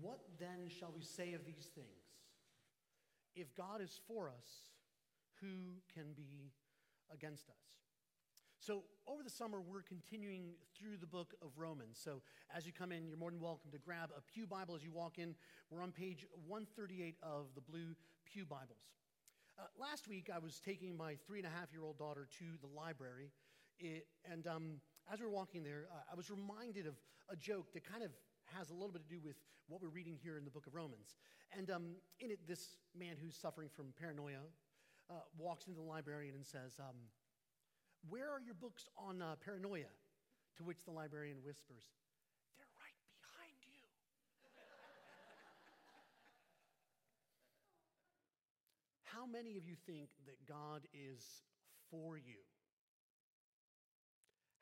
What then shall we say of these things? If God is for us, who can be against us? So, over the summer, we're continuing through the book of Romans. So, as you come in, you're more than welcome to grab a Pew Bible as you walk in. We're on page 138 of the Blue Pew Bibles. Uh, last week, I was taking my three and a half year old daughter to the library, it, and um, as we were walking there, uh, I was reminded of a joke that kind of has a little bit to do with what we're reading here in the book of Romans. And um, in it, this man who's suffering from paranoia uh, walks into the librarian and says, um, Where are your books on uh, paranoia? To which the librarian whispers, They're right behind you. How many of you think that God is for you?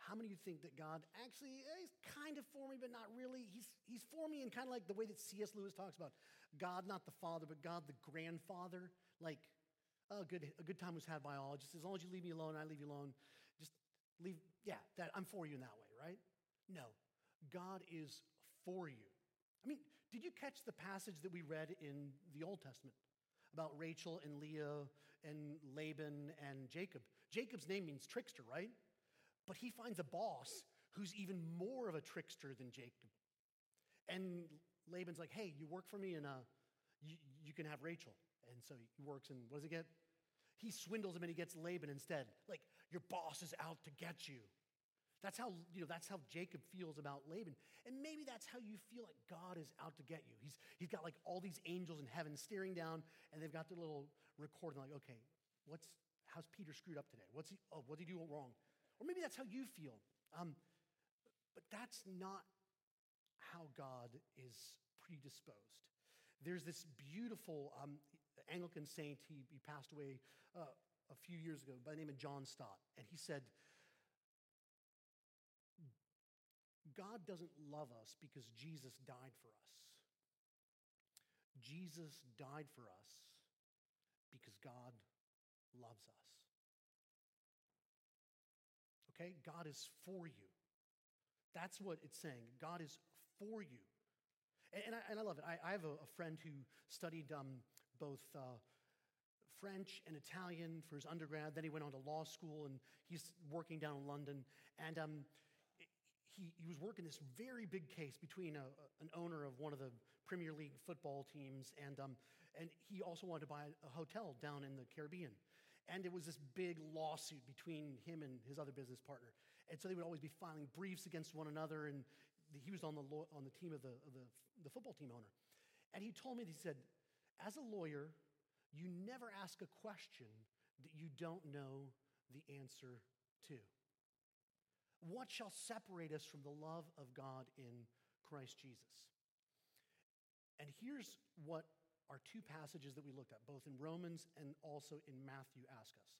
How many of you think that God actually eh, is kind of for me, but not really? He's, he's for me in kind of like the way that C.S. Lewis talks about God, not the father, but God, the grandfather. Like, oh, good, a good time was had by all. Just as long as you leave me alone, I leave you alone. Just leave, yeah, that, I'm for you in that way, right? No, God is for you. I mean, did you catch the passage that we read in the Old Testament about Rachel and Leah and Laban and Jacob? Jacob's name means trickster, right? But he finds a boss who's even more of a trickster than Jacob. And Laban's like, hey, you work for me and uh, you, you can have Rachel. And so he works and what does he get? He swindles him and he gets Laban instead. Like, your boss is out to get you. That's how, you know, that's how Jacob feels about Laban. And maybe that's how you feel like God is out to get you. He's, he's got like all these angels in heaven staring down, and they've got their little recording, like, okay, what's, how's Peter screwed up today? What's he, oh, what did he do wrong? Or maybe that's how you feel. Um, but that's not how God is predisposed. There's this beautiful um, Anglican saint, he, he passed away uh, a few years ago by the name of John Stott, and he said, God doesn't love us because Jesus died for us. Jesus died for us because God loves us. Okay? God is for you. That's what it's saying. God is for you. And, and, I, and I, love it. I, I have a, a, friend who studied um, both uh, French and Italian for his undergrad. Then he went on to law school and he's working down in London. And um, he, he was working this very big case between a, an owner of one of the Premier League football teams and, um, and he also wanted to buy a hotel down in the Caribbean. And it was this big lawsuit between him and his other business partner. And so they would always be filing briefs against one another. And he was on the, law, on the team of the, of the, the football team owner. And he told me, he said, as a lawyer, you never ask a question that you don't know the answer to. What shall separate us from the love of God in Christ Jesus? And here's what are two passages that we looked at, both in Romans and also in Matthew, ask us.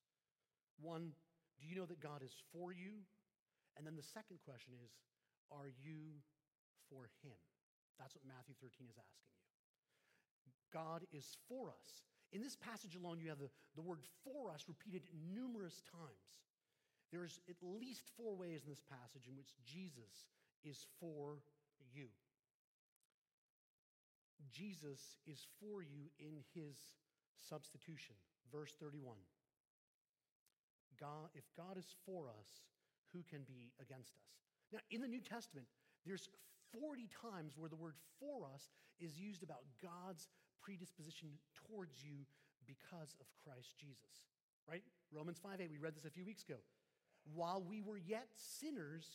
One, do you know that God is for you? And then the second question is, are you for him? That's what Matthew 13 is asking you. God is for us. In this passage alone, you have the, the word for us repeated numerous times. There's at least four ways in this passage in which Jesus is for you. Jesus is for you in his substitution. Verse 31. God, if God is for us, who can be against us? Now, in the New Testament, there's 40 times where the word for us is used about God's predisposition towards you because of Christ Jesus. Right? Romans 5 8, we read this a few weeks ago. While we were yet sinners,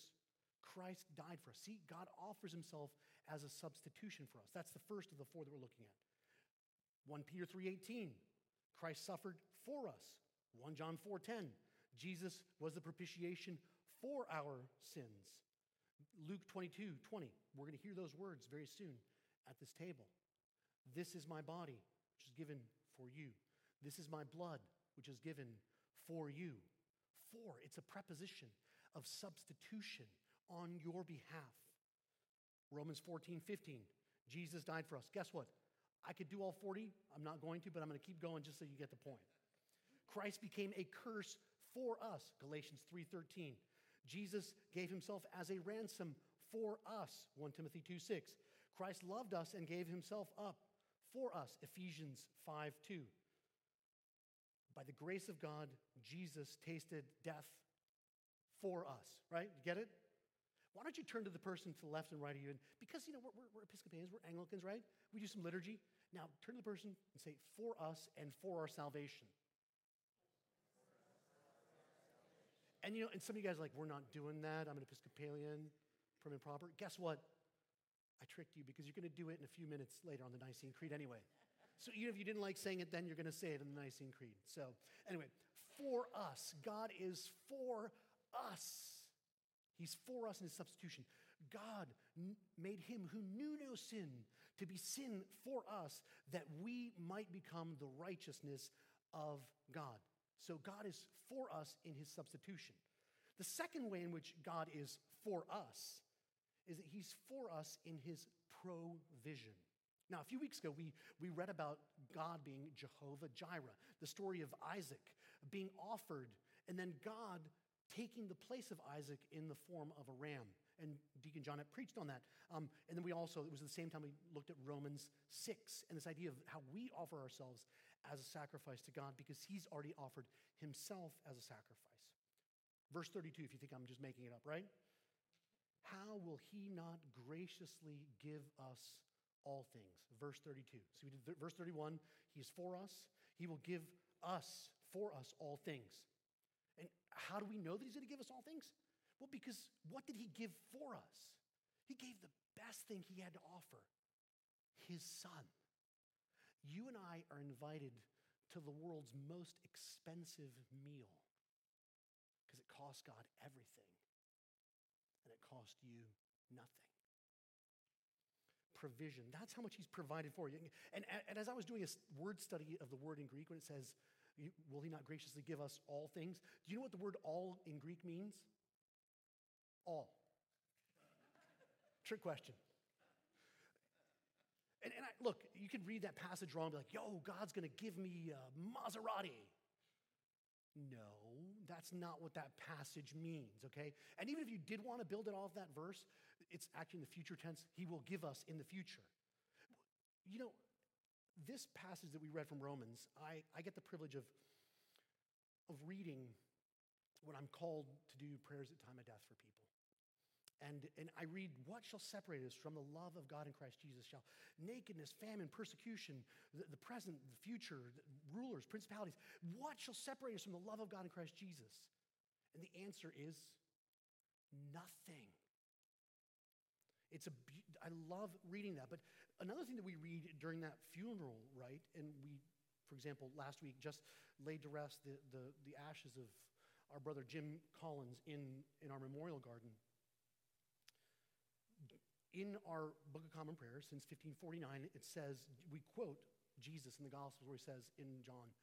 Christ died for us. See, God offers himself as a substitution for us. That's the first of the four that we're looking at. 1 Peter 3:18, Christ suffered for us. 1 John 4:10, Jesus was the propitiation for our sins. Luke 22, 20. We're going to hear those words very soon at this table. This is my body, which is given for you. This is my blood, which is given for you. For, it's a preposition of substitution on your behalf. Romans 14, 15. Jesus died for us. Guess what? I could do all 40. I'm not going to, but I'm going to keep going just so you get the point. Christ became a curse for us. Galatians 3:13. Jesus gave himself as a ransom for us. 1 Timothy 2 6. Christ loved us and gave himself up for us. Ephesians 5 2. By the grace of God, Jesus tasted death for us, right? You get it? Why don't you turn to the person to the left and right of you? And because, you know, we're, we're, Episcopalians, we're Anglicans, right? We do some liturgy. Now, turn to the person and say, for us and for our salvation. And, you know, and some of you guys are like, we're not doing that. I'm an Episcopalian, from improper. Guess what? I tricked you because you're going to do it in a few minutes later on the Nicene Creed anyway. So even if you didn't like saying it then, you're going to say it in the Nicene Creed. So, anyway, for us, God is for us. He's for us in his substitution. God made him who knew no sin to be sin for us that we might become the righteousness of God. So God is for us in his substitution. The second way in which God is for us is that he's for us in his provision. Now, a few weeks ago, we, we read about God being Jehovah Jireh, the story of Isaac being offered, and then God taking the place of Isaac in the form of a ram. And Deacon John had preached on that. Um, and then we also, it was the same time we looked at Romans 6 and this idea of how we offer ourselves as a sacrifice to God because he's already offered himself as a sacrifice. Verse 32, if you think I'm just making it up, right? How will he not graciously give us all things. Verse 32. So we did verse 31. He is for us. He will give us, for us, all things. And how do we know that he's going to give us all things? Well, because what did he give for us? He gave the best thing he had to offer his son. You and I are invited to the world's most expensive meal because it cost God everything and it cost you nothing provision. That's how much he's provided for you. And, and as I was doing a word study of the word in Greek, when it says, Will he not graciously give us all things? Do you know what the word all in Greek means? All. Trick question. And, and I, look, you can read that passage wrong, and be like, yo, God's going to give me a Maserati. No, that's not what that passage means, okay? And even if you did want to build it off that verse, it's actually in the future tense. He will give us in the future. You know, this passage that we read from Romans, I, I get the privilege of, of reading when I'm called to do prayers at time of death for people. And, and I read, What shall separate us from the love of God in Christ Jesus? Shall nakedness, famine, persecution, the, the present, the future, the rulers, principalities, what shall separate us from the love of God in Christ Jesus? And the answer is nothing. It's a, I love reading that. But another thing that we read during that funeral, right? And we, for example, last week just laid to rest the, the, the ashes of our brother Jim Collins in, in our memorial garden in our Book of Common Prayer since 1549, it says, we quote Jesus in the Gospels where he says in John,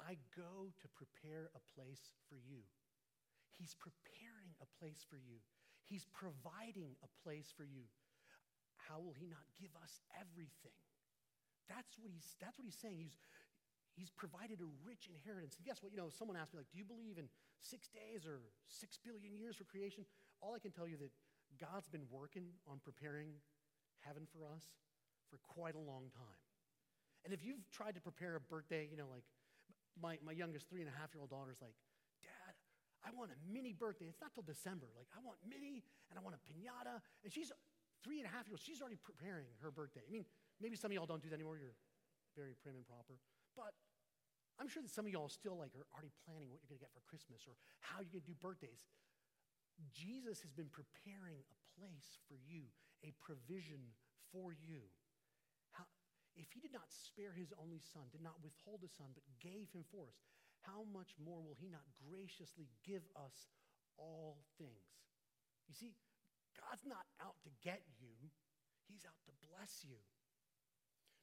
I go to prepare a place for you. He's preparing a place for you. He's providing a place for you. How will he not give us everything? That's what he's, that's what he's saying. He's, he's provided a rich inheritance. And guess what? You know, someone asked me, like, do you believe in six days or six billion years for creation? All I can tell you that God's been working on preparing heaven for us for quite a long time. And if you've tried to prepare a birthday, you know, like my, my youngest three and a half year old daughter's like, Dad, I want a mini birthday. It's not till December. Like, I want mini and I want a pinata. And she's three and a half years old. She's already preparing her birthday. I mean, maybe some of y'all don't do that anymore. You're very prim and proper. But I'm sure that some of y'all still like are already planning what you're going to get for Christmas or how you're going to do birthdays. Jesus has been preparing a place for you, a provision for you. How, if he did not spare his only son, did not withhold his son, but gave him for us, how much more will he not graciously give us all things? You see, God's not out to get you, he's out to bless you.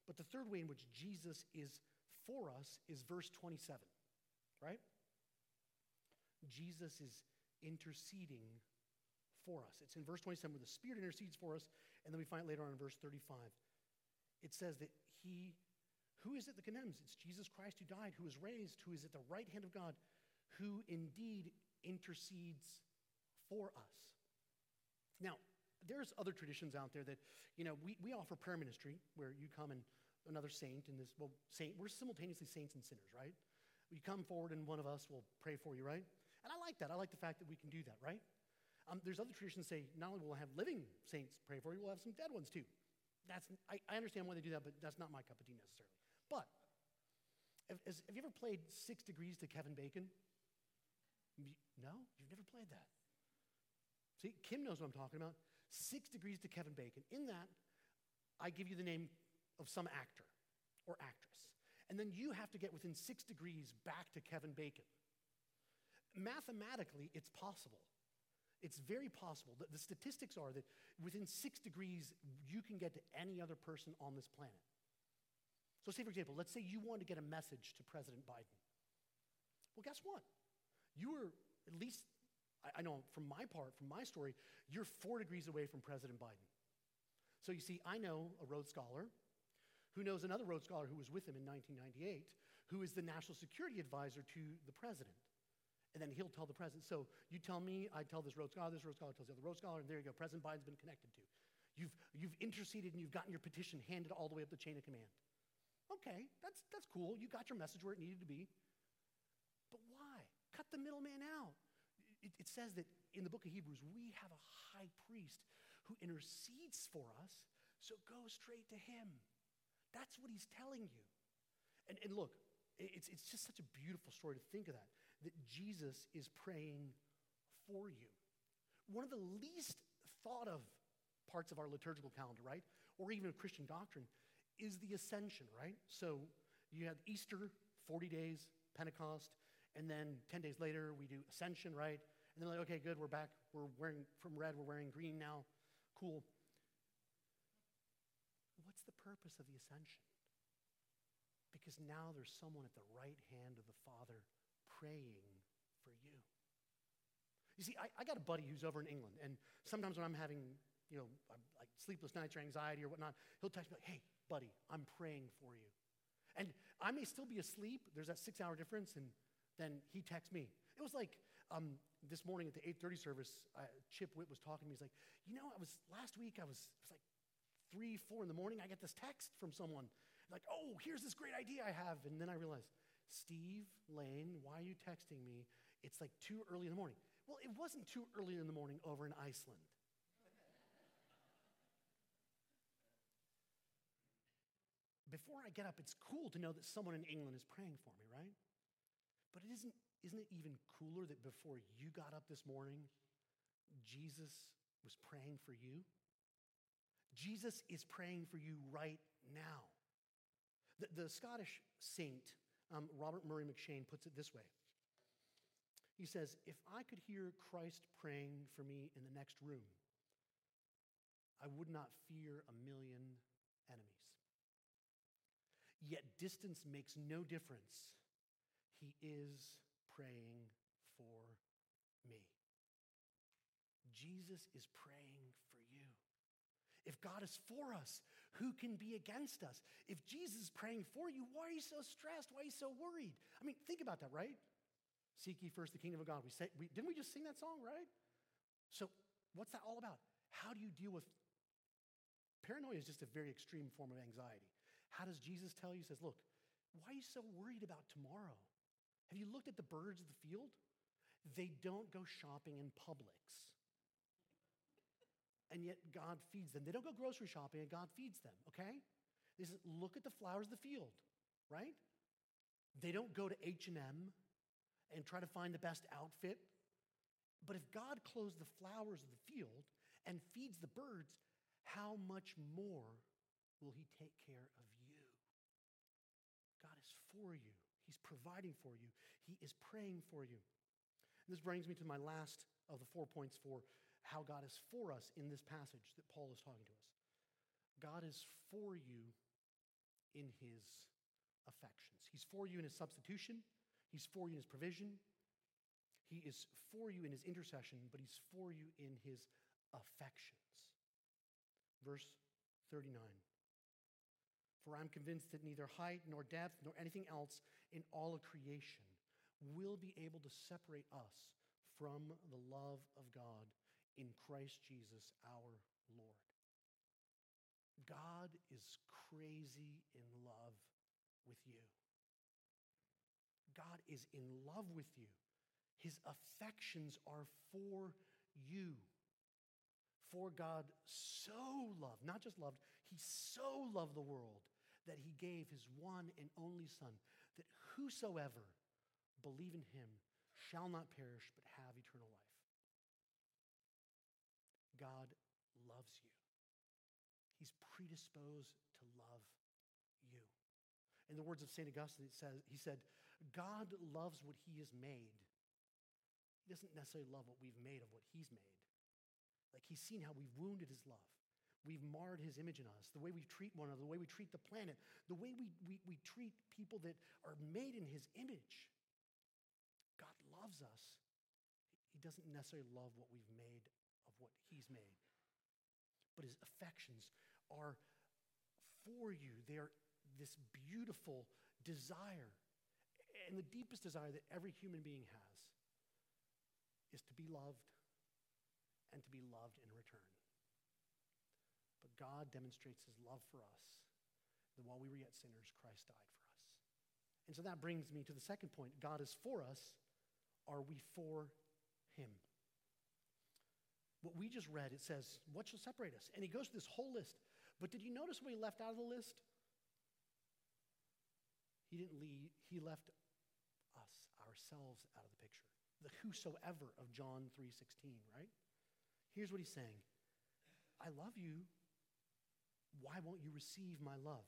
But the third way in which Jesus is for us is verse 27, right? Jesus is interceding for us. It's in verse 27 where the Spirit intercedes for us, and then we find it later on in verse 35. It says that He, who is it that condemns? It's Jesus Christ who died, who is raised, who is at the right hand of God, who indeed intercedes for us. Now, there's other traditions out there that, you know, we, we offer prayer ministry where you come and another saint in this, well, saint, we're simultaneously saints and sinners, right? You come forward and one of us will pray for you, right? And I like that. I like the fact that we can do that, right? Um, there's other traditions that say not only will I have living saints pray for you, we'll have some dead ones too. That's, I, I understand why they do that, but that's not my cup of tea necessarily. But have you ever played Six Degrees to Kevin Bacon? No? You've never played that. See, Kim knows what I'm talking about. Six Degrees to Kevin Bacon. In that, I give you the name of some actor or actress. And then you have to get within six degrees back to Kevin Bacon. Mathematically, it's possible. It's very possible. The, the statistics are that within six degrees, you can get to any other person on this planet. So, say, for example, let's say you want to get a message to President Biden. Well, guess what? You were at least, I, I know from my part, from my story, you're four degrees away from President Biden. So, you see, I know a Rhodes Scholar who knows another Rhodes Scholar who was with him in 1998, who is the national security advisor to the president. And then he'll tell the president. So you tell me, I tell this Rhodes Scholar, this Rhodes Scholar tells the other Rhodes Scholar, and there you go. President Biden's been connected to. You've, you've interceded and you've gotten your petition handed all the way up the chain of command. Okay, that's, that's cool. You got your message where it needed to be. But why? Cut the middleman out. It, it says that in the book of Hebrews, we have a high priest who intercedes for us, so go straight to him. That's what he's telling you. And, and look, it's, it's just such a beautiful story to think of that, that Jesus is praying for you. One of the least thought of parts of our liturgical calendar, right? Or even of Christian doctrine, is the ascension, right? So you have Easter, 40 days, Pentecost, and then 10 days later we do ascension, right? And then like, okay, good, we're back. We're wearing from red, we're wearing green now. Cool What's the purpose of the ascension? Because now there's someone at the right hand of the Father praying for you. You see, I, I got a buddy who's over in England, and sometimes when I'm having, you know, like sleepless nights or anxiety or whatnot, he'll text me like, hey, buddy, I'm praying for you. And I may still be asleep. There's that six hour difference, and then he texts me. It was like um, this morning at the 8:30 service. Uh, Chip Witt was talking to me. He's like, you know, I was last week. I was, it was like three, four in the morning, I get this text from someone like, oh, here's this great idea I have. And then I realize, Steve Lane, why are you texting me? It's like too early in the morning. Well, it wasn't too early in the morning over in Iceland. Before I get up, it's cool to know that someone in England is praying for me, right? But it isn't, isn't it even cooler that before you got up this morning, Jesus was praying for you? Jesus is praying for you right now. The, the Scottish saint, um, Robert Murray M'Cheyne, puts it this way He says, If I could hear Christ praying for me in the next room, I would not fear a million enemies. Yet distance makes no difference. He is praying for me. Jesus is praying for you. if God is for us, who can be against us? If Jesus is praying for you, why are you so stressed? Why are you so worried? I mean, think about that, right? Seek ye first the kingdom of God. We say, we, didn't we just sing that song, right? So, what's that all about? How do you deal with paranoia? Is just a very extreme form of anxiety. How does Jesus tell you? He says, Look, why are you so worried about tomorrow? Have you looked at the birds of the field? They don't go shopping in Publix and yet God feeds them. They don't go grocery shopping and God feeds them, okay? They says, look at the flowers of the field, right? They don't go to H&M and try to find the best outfit. But if God clothes the flowers of the field and feeds the birds, how much more will he take care of you? God is for you. He's providing for you. He is praying for you. And this brings me to my last of the four points for how God is for us in this passage that Paul is talking to us. God is for you in his affections. He's for you in his substitution, he's for you in his provision, he is for you in his intercession, but he's for you in his affections. Verse 39. For I'm convinced that neither height nor depth nor anything else in all of creation will be able to separate us from the love of God in Christ Jesus our Lord. God is crazy in love with you. God is in love with you. His affections are for you. For God so loved, not just loved, he so loved the world that he gave his one and only Son, whosoever believe in him shall not perish but have eternal life. God loves you. He's predisposed to love you. In the words of St. Augustine, it says, he said, God loves what he has made. He doesn't necessarily love what we've made of what he's made. Like he's seen how we've wounded his love. We've marred his image in us, the way we treat one another, the way we treat the planet, the way we, we, we treat people that are made in his image. God loves us. He doesn't necessarily love what we've made of what he's made. But his affections are for you. They are this beautiful desire. And the deepest desire that every human being has is to be loved and to be loved in return. God demonstrates his love for us that while we were yet sinners, Christ died for us. And so that brings me to the second point God is for us. Are we for him? What we just read, it says, What shall separate us? And he goes through this whole list. But did you notice what he left out of the list? He didn't leave, he left us, ourselves, out of the picture. The whosoever of John 3:16, right? Here's what he's saying I love you. Why won't you receive my love?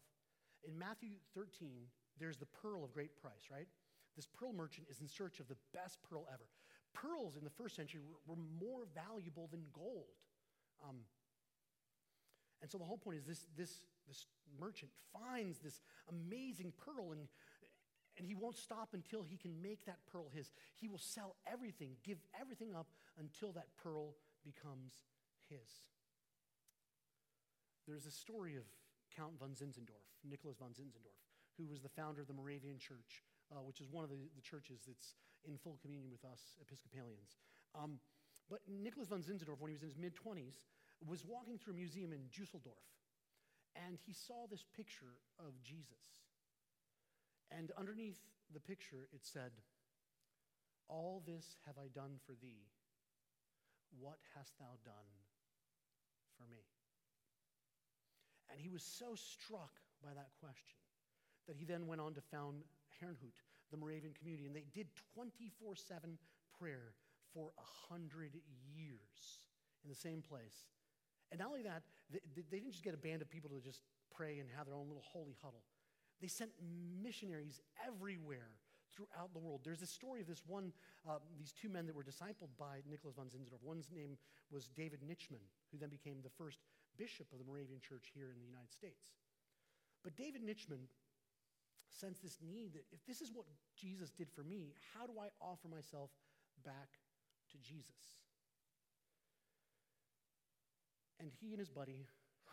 In Matthew 13, there's the pearl of great price, right? This pearl merchant is in search of the best pearl ever. Pearls in the first century were, were more valuable than gold. Um, and so the whole point is this, this, this merchant finds this amazing pearl and, and he won't stop until he can make that pearl his. He will sell everything, give everything up until that pearl becomes his. There's a story of Count von Zinzendorf, Nicholas von Zinzendorf, who was the founder of the Moravian Church, uh, which is one of the, the, churches that's in full communion with us Episcopalians. Um, but Nicholas von Zinzendorf, when he was in his mid 20s, was walking through a museum in Dusseldorf, and he saw this picture of Jesus. And underneath the picture, it said, All this have I done for thee what hast thou done for me? And he was so struck by that question that he then went on to found Herrnhut, the Moravian community, and they did 24 7 prayer for a hundred years in the same place. And not only that, they, they, didn't just get a band of people to just pray and have their own little holy huddle. They sent missionaries everywhere throughout the world. There's a story of this one, uh, these two men that were discipled by Nicholas von Zinzendorf. One's name was David Nitschmann, who then became the first bishop of the Moravian Church here in the United States. But David Nitschmann sensed this need that if this is what Jesus did for me, how do I offer myself back to Jesus? And he and his buddy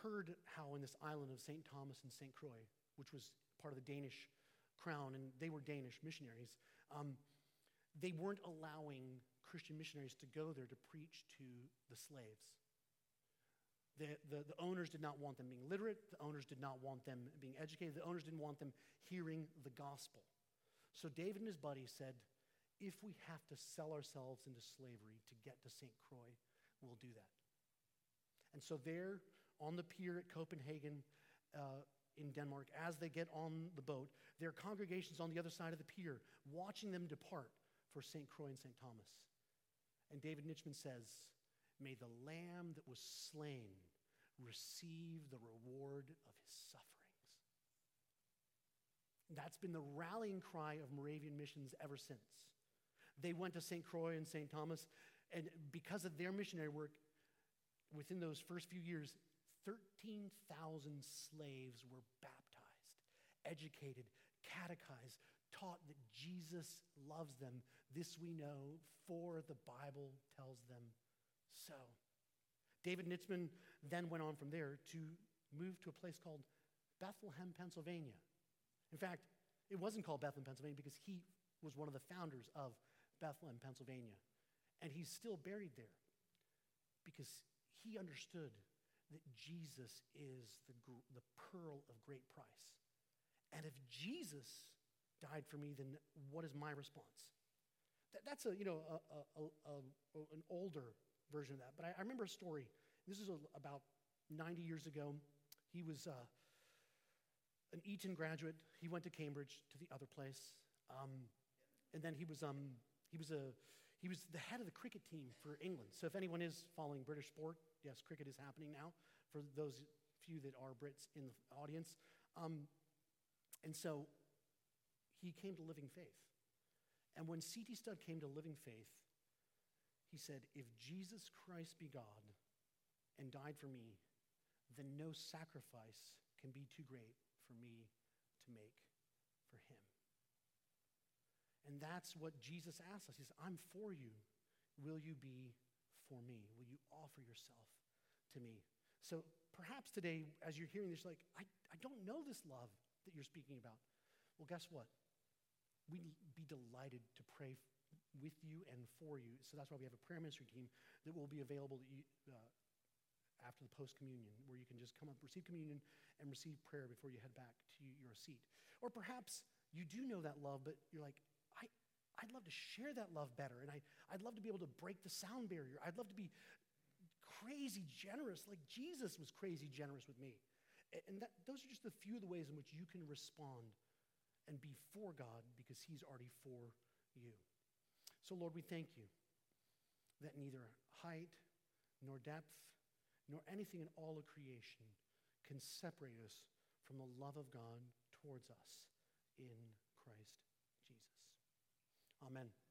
heard how in this island of St. Thomas and St. Croix, which was part of the Danish crown, and they were Danish missionaries, um, they weren't allowing Christian missionaries to go there to preach to the slaves. The, the, the, owners did not want them being literate. The owners did not want them being educated. The owners didn't want them hearing the gospel. So David and his buddy said, if we have to sell ourselves into slavery to get to St. Croix, we'll do that. And so there on the pier at Copenhagen, uh, in Denmark, as they get on the boat, there are congregations on the other side of the pier watching them depart for St. Croix and St. Thomas. And David Nitschmann says, May the lamb that was slain receive the reward of his sufferings. That's been the rallying cry of Moravian missions ever since. They went to St. Croix and St. Thomas, and because of their missionary work, within those first few years, 13,000 slaves were baptized, educated, catechized, taught that Jesus loves them. This we know, for the Bible tells them so. David Nitschmann then went on from there to move to a place called Bethlehem, Pennsylvania. In fact, it wasn't called Bethlehem, Pennsylvania because he was one of the founders of Bethlehem, Pennsylvania. And he's still buried there because he understood that Jesus is the, the pearl of great price. And if Jesus died for me, then what is my response? That, that's a, you know, a, a, a, an older version of that. But I, I remember a story. This is about 90 years ago. He was uh, an Eton graduate. He went to Cambridge, to the other place. Um, and then he was, um, he, was a, he was the head of the cricket team for England. So if anyone is following British sport, yes, cricket is happening now for those few that are Brits in the audience. Um, and so he came to living faith. And when C.T. Studd came to living faith, he said, If Jesus Christ be God and died for me, then no sacrifice can be too great for me to make for him. And that's what Jesus asks us. He says, I'm for you. Will you be for me? Will you offer yourself to me? So perhaps today, as you're hearing this, like, I, I don't know this love that you're speaking about. Well, guess what? We'd be delighted to pray with you and for you. So that's why we have a prayer ministry team that will be available you, uh, after the post communion, where you can just come up, receive communion, and receive prayer before you head back to your seat. Or perhaps you do know that love, but you're like, I, I'd love to share that love better, and I, I'd love to be able to break the sound barrier. I'd love to be crazy generous, like Jesus was crazy generous with me. And that, those are just a few of the ways in which you can respond and be for God because He's already for you. So, Lord, we thank you that neither height nor depth nor anything in all of creation can separate us from the love of God towards us in Christ Jesus. Amen.